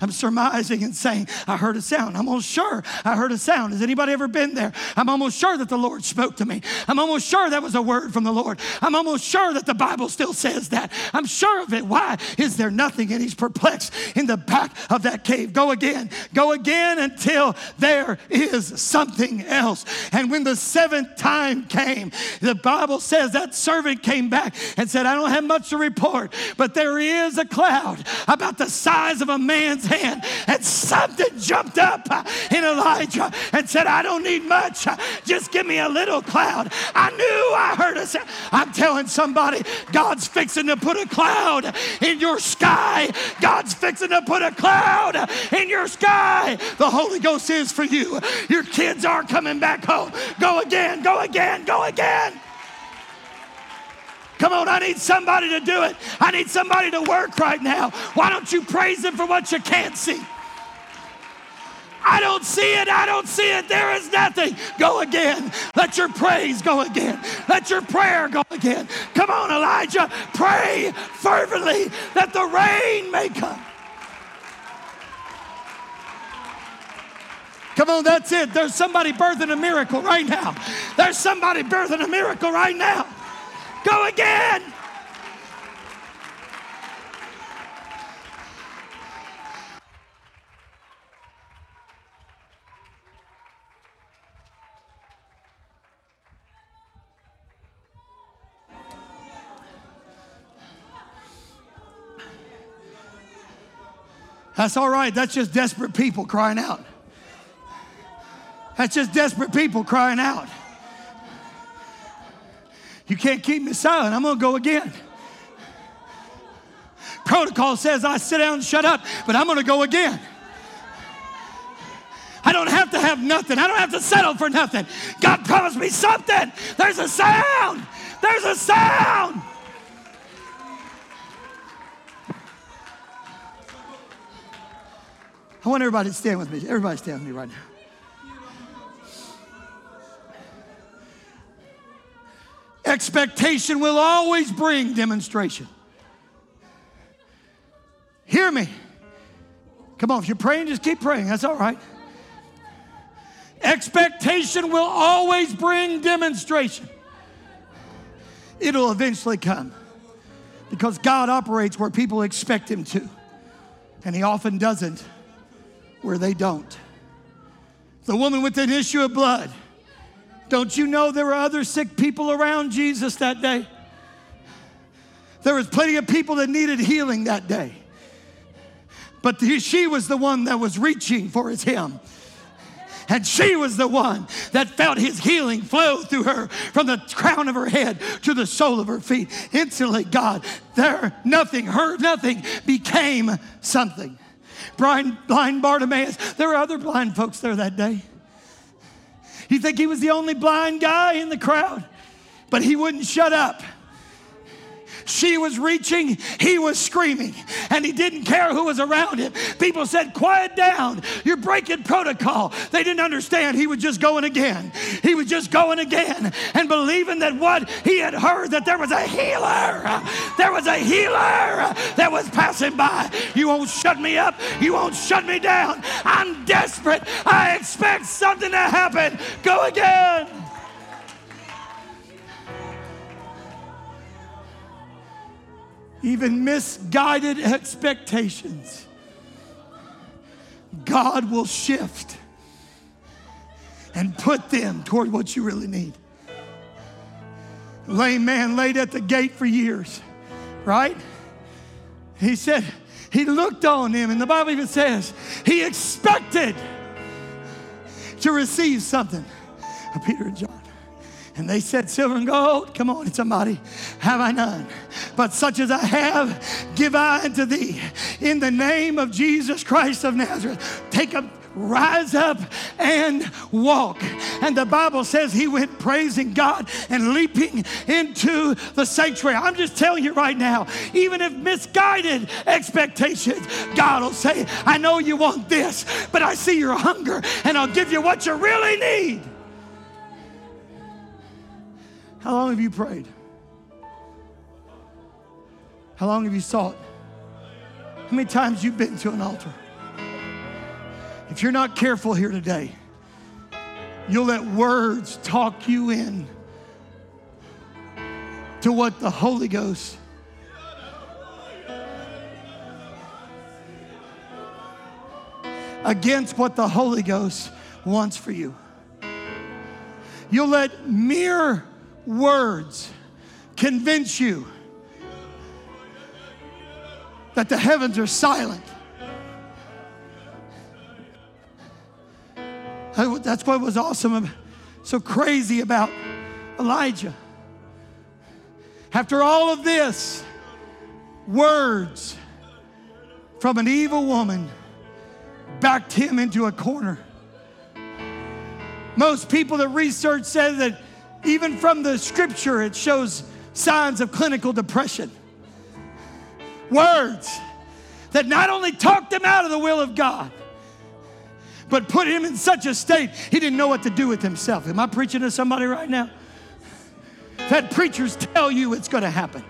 I'm surmising and saying, I heard a sound. I'm almost sure I heard a sound. Has anybody ever been there? I'm almost sure that the Lord spoke to me. I'm almost sure that was a word from the Lord. I'm almost sure that the Bible still says that. I'm sure of it. Why is there nothing? And he's perplexed in the back of that cave. Go again. Go again until there is something else. And when the seventh time came, the Bible says that servant came back and said, I don't have much to report, but there is a cloud about the size of a man's hand. And something jumped up in Elijah and said, I don't need much. Just give me a little cloud. I knew I heard a sound. I'm telling somebody, God's fixing to put a cloud in your sky. God's fixing to put a cloud in your sky. The Holy Ghost is for you. Your kids are coming back home. Go again, go again, go again. Come on, I need somebody to do it. I need somebody to work right now. Why don't you praise Him for what you can't see? I don't see it. I don't see it. There is nothing. Go again. Let your praise go again. Let your prayer go again. Come on, Elijah. Pray fervently that the rain may come. Come on, that's it. There's somebody birthing a miracle right now. There's somebody birthing a miracle right now. Go again. That's all right. That's just desperate people crying out. That's just desperate people crying out. You can't keep me silent. I'm going to go again. Protocol says I sit down and shut up, but I'm going to go again. I don't have to have nothing. I don't have to settle for nothing. God promised me something. There's a sound. There's a sound. I want everybody to stand with me. Everybody stand with me right now. Expectation will always bring demonstration. Hear me. Come on, if you're praying, just keep praying. That's all right. Expectation will always bring demonstration. It'll eventually come because God operates where people expect Him to, and He often doesn't where they don't. The woman with an issue of blood. Don't you know there were other sick people around Jesus that day? There was plenty of people that needed healing that day. But the- she was the one that was reaching for his hem. And she was the one that felt his healing flow through her from the crown of her head to the sole of her feet. Instantly, God, there, nothing hurt, nothing became something. Blind, blind Bartimaeus, there were other blind folks there that day. You think he was the only blind guy in the crowd? But he wouldn't shut up. She was reaching, he was screaming, and he didn't care who was around him. People said, Quiet down, you're breaking protocol. They didn't understand. He was just going again. He was just going again and believing that what he had heard, that there was a healer, there was a healer that was passing by. You won't shut me up, you won't shut me down. I'm desperate. I expect something to happen. Go again. Even misguided expectations, God will shift and put them toward what you really need. Lame man laid at the gate for years, right? He said, he looked on him, and the Bible even says he expected to receive something. Peter and John. And they said, Silver and gold, come on, somebody, have I none. But such as I have, give I unto thee. In the name of Jesus Christ of Nazareth, take up. Rise up and walk. And the Bible says he went praising God and leaping into the sanctuary. I'm just telling you right now, even if misguided expectations, God will say, I know you want this, but I see your hunger and I'll give you what you really need. How long have you prayed? How long have you sought? How many times you've been to an altar? If you're not careful here today, you'll let words talk you in to what the Holy Ghost against what the Holy Ghost wants for you. You'll let mere words convince you that the heavens are silent. That's what was awesome, so crazy about Elijah. After all of this, words from an evil woman backed him into a corner. Most people that research say that even from the scripture, it shows signs of clinical depression. Words that not only talked him out of the will of God, but put him in such a state he didn't know what to do with himself. Am I preaching to somebody right now? That preachers tell you it's going to happen.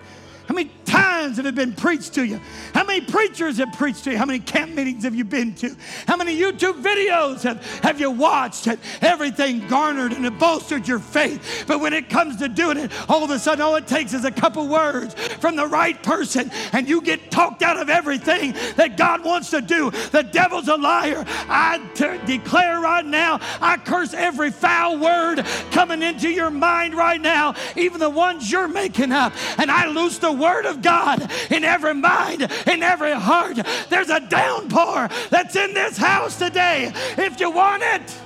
How many times have been preached to you? How many preachers have preached to you? How many camp meetings have you been to? How many YouTube videos have, have you watched? And everything garnered and it bolstered your faith. But when it comes to doing it, all of a sudden, all it takes is a couple words from the right person, and you get talked out of everything that God wants to do. The devil's a liar. I declare right now, I curse every foul word coming into your mind right now, even the ones you're making up. And I loose the word of God God, in every mind, in every heart. There's a downpour that's in this house today if you want it.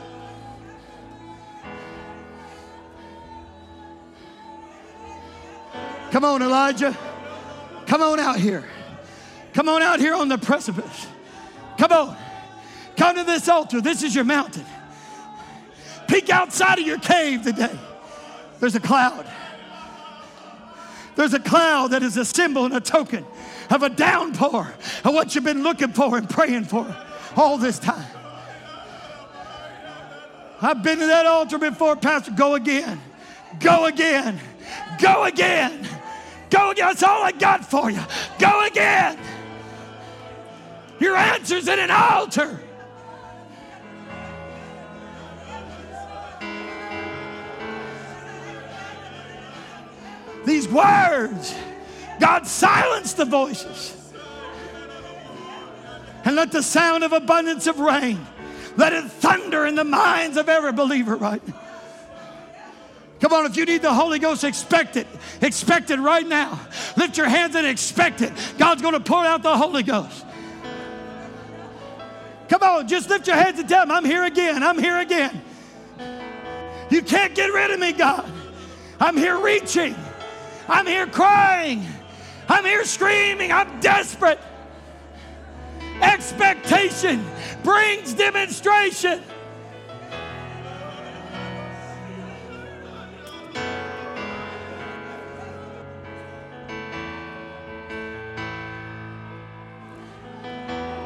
Come on, Elijah. Come on out here. Come on out here on the precipice. Come on. Come to this altar. This is your mountain. Peek outside of your cave today. There's a cloud. There's a cloud that is a symbol and a token of a downpour of what you've been looking for and praying for all this time. I've been to that altar before, Pastor. Go again. Go again. Go again. Go again. That's all I got for you. Go again. Your answer's in an altar. These words, God silenced the voices. And let the sound of abundance of rain, let it thunder in the minds of every believer right now. Come on, if you need the Holy Ghost, expect it. Expect it right now. Lift your hands and expect it. God's going to pour out the Holy Ghost. Come on, just lift your hands and tell him, I'm here again. I'm here again. You can't get rid of me, God. I'm here reaching. I'm here crying. I'm here screaming. I'm desperate. Expectation brings demonstration.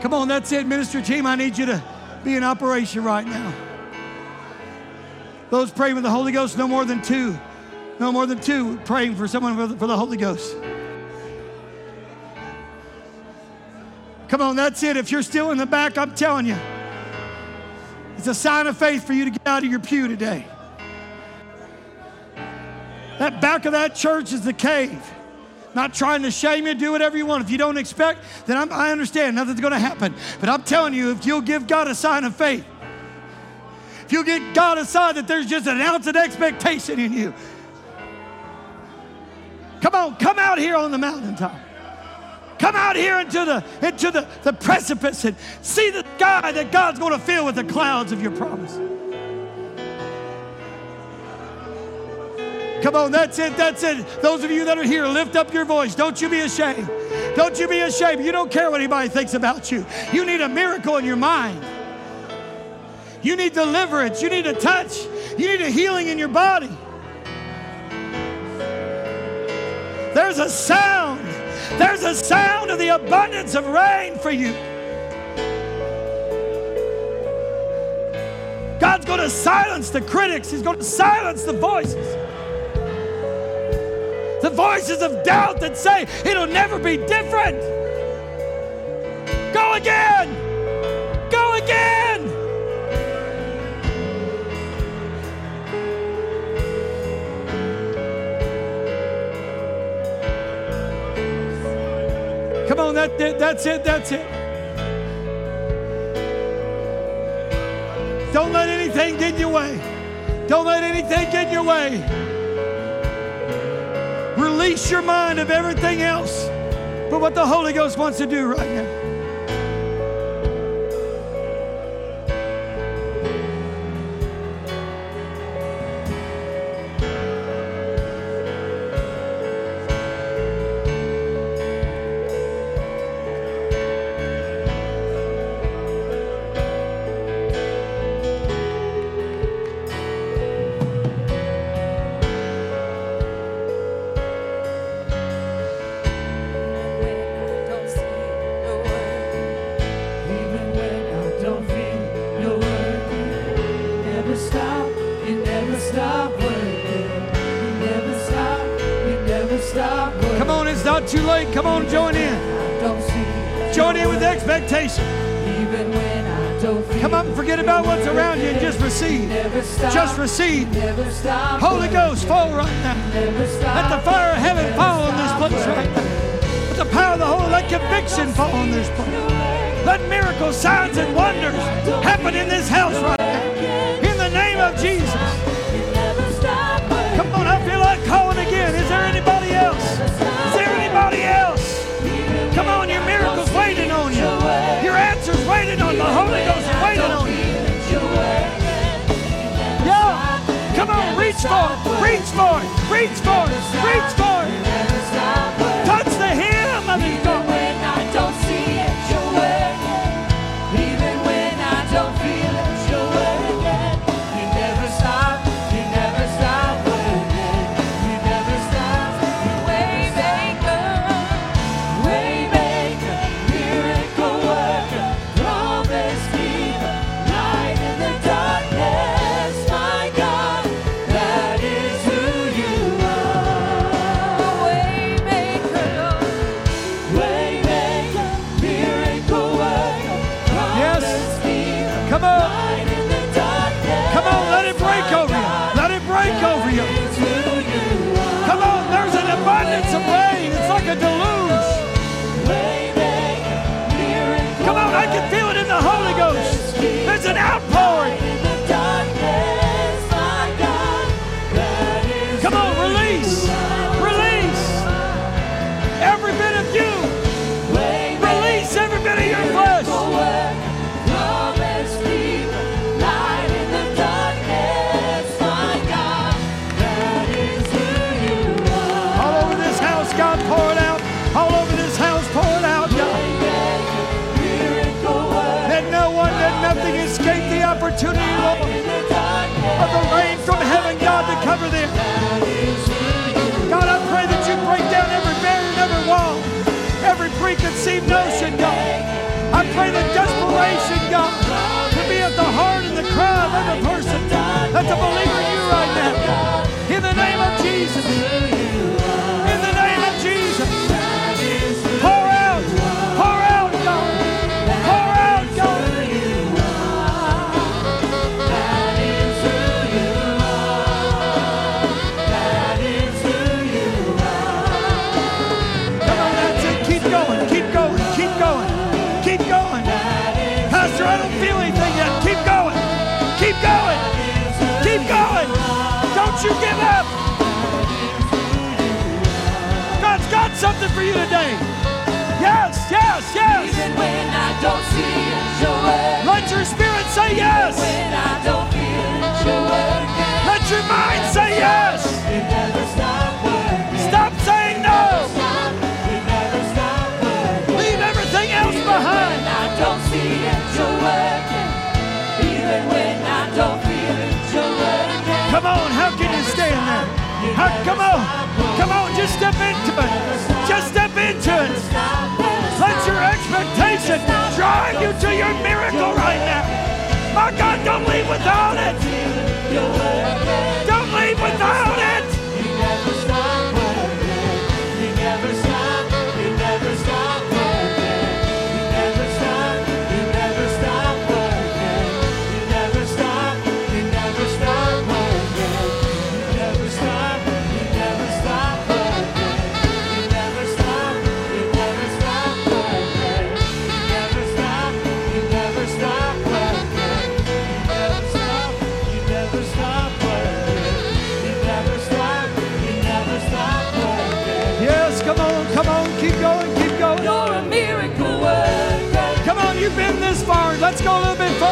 Come on, that's it, ministry team. I need you to be in operation right now. Those praying with the Holy Ghost, no more than two. No more than two praying for someone for the, Holy Ghost. Come on, that's it. If you're still in the back, I'm telling you, it's a sign of faith for you to get out of your pew today. That back of that church is the cave. Not trying to shame you, do whatever you want. If you don't expect, then I'm, I understand, nothing's going to happen. But I'm telling you, if you'll give God a sign of faith, if you'll get God a sign that there's just an ounce of expectation in you, come on, come out here on the mountaintop. Come out here into the into the, the precipice and see the sky that God's going to fill with the clouds of your promise. Come on, that's it, that's it. Those of you that are here, lift up your voice. Don't you be ashamed. Don't you be ashamed. You don't care what anybody thinks about you. You need a miracle in your mind. You need deliverance. You need a touch. You need a healing in your body. There's a sound. There's a sound of the abundance of rain for you. God's going to silence the critics, He's going to silence the voices. The voices of doubt that say it'll never be different. Go again. Go again. Come on, that, that- that's it, that's it. Don't let anything get in your way. Don't let anything get in your way. Release your mind of everything else but what the Holy Ghost wants to do right now. Come on, it's not too late. Come on, join in. I don't see Join in with expectation. even when I don't feel Come on, forget about what's around you and just receive. Just receive. Holy Ghost, fall right now. Let the fire of heaven fall on this place right now. Let the power of the Holy, let conviction fall on this place. Let miracles, signs, and wonders happen in this house right now. In the name of Jesus. Come on, I feel like calling again. Is there anybody else? Is there anybody else? Come on, your miracle's waiting on you. Your answer's waiting on you. The Holy Ghost is waiting on you. Yeah. Come on, reach for it. Reach for it. Reach for it. Reach for it. Pray that desperation, God, to be at the heart and the cry of every person that's a believer in you right now. In the name of Jesus. In the name of Jesus. You give up. God's got something for you today. Yes, yes, yes. Even when I don't see it, you're. Let your spirit say yes. When I don't feel it, you're. Let your mind say yes. Never stop working. Stop saying no. You never stop working. Leave everything else behind. When I don't see it, you're. Even when I don't feel it, you're. Come on, How, come on, come on, just step into it. Just step into it. Let your expectation drive you to your miracle right now. My God, don't leave without it.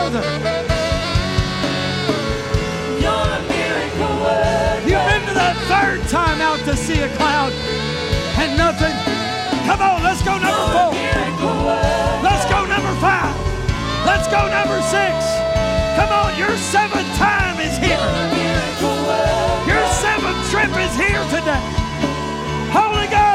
You've been to that third time out to see a cloud and nothing. Come on, let's go number four. Let's go number five. Let's go number six. Come on, your seventh time is here. Your seventh trip is here today. Holy Ghost.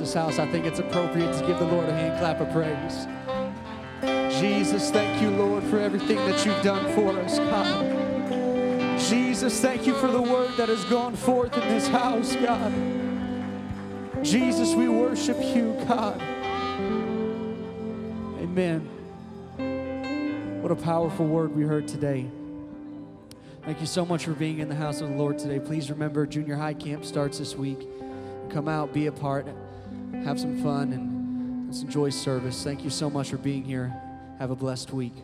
this house, I think it's appropriate to give the Lord a hand clap of praise. Jesus, thank you, Lord, for everything that you've done for us, God. Jesus, thank you for the word that has gone forth in this house, God. Jesus, we worship you, God. Amen. What a powerful word we heard today. Thank you so much for being in the house of the Lord today. Please remember, junior high camp starts this week. Come out, be a part, have some fun, and let's enjoy service. Thank you so much for being here. Have a blessed week.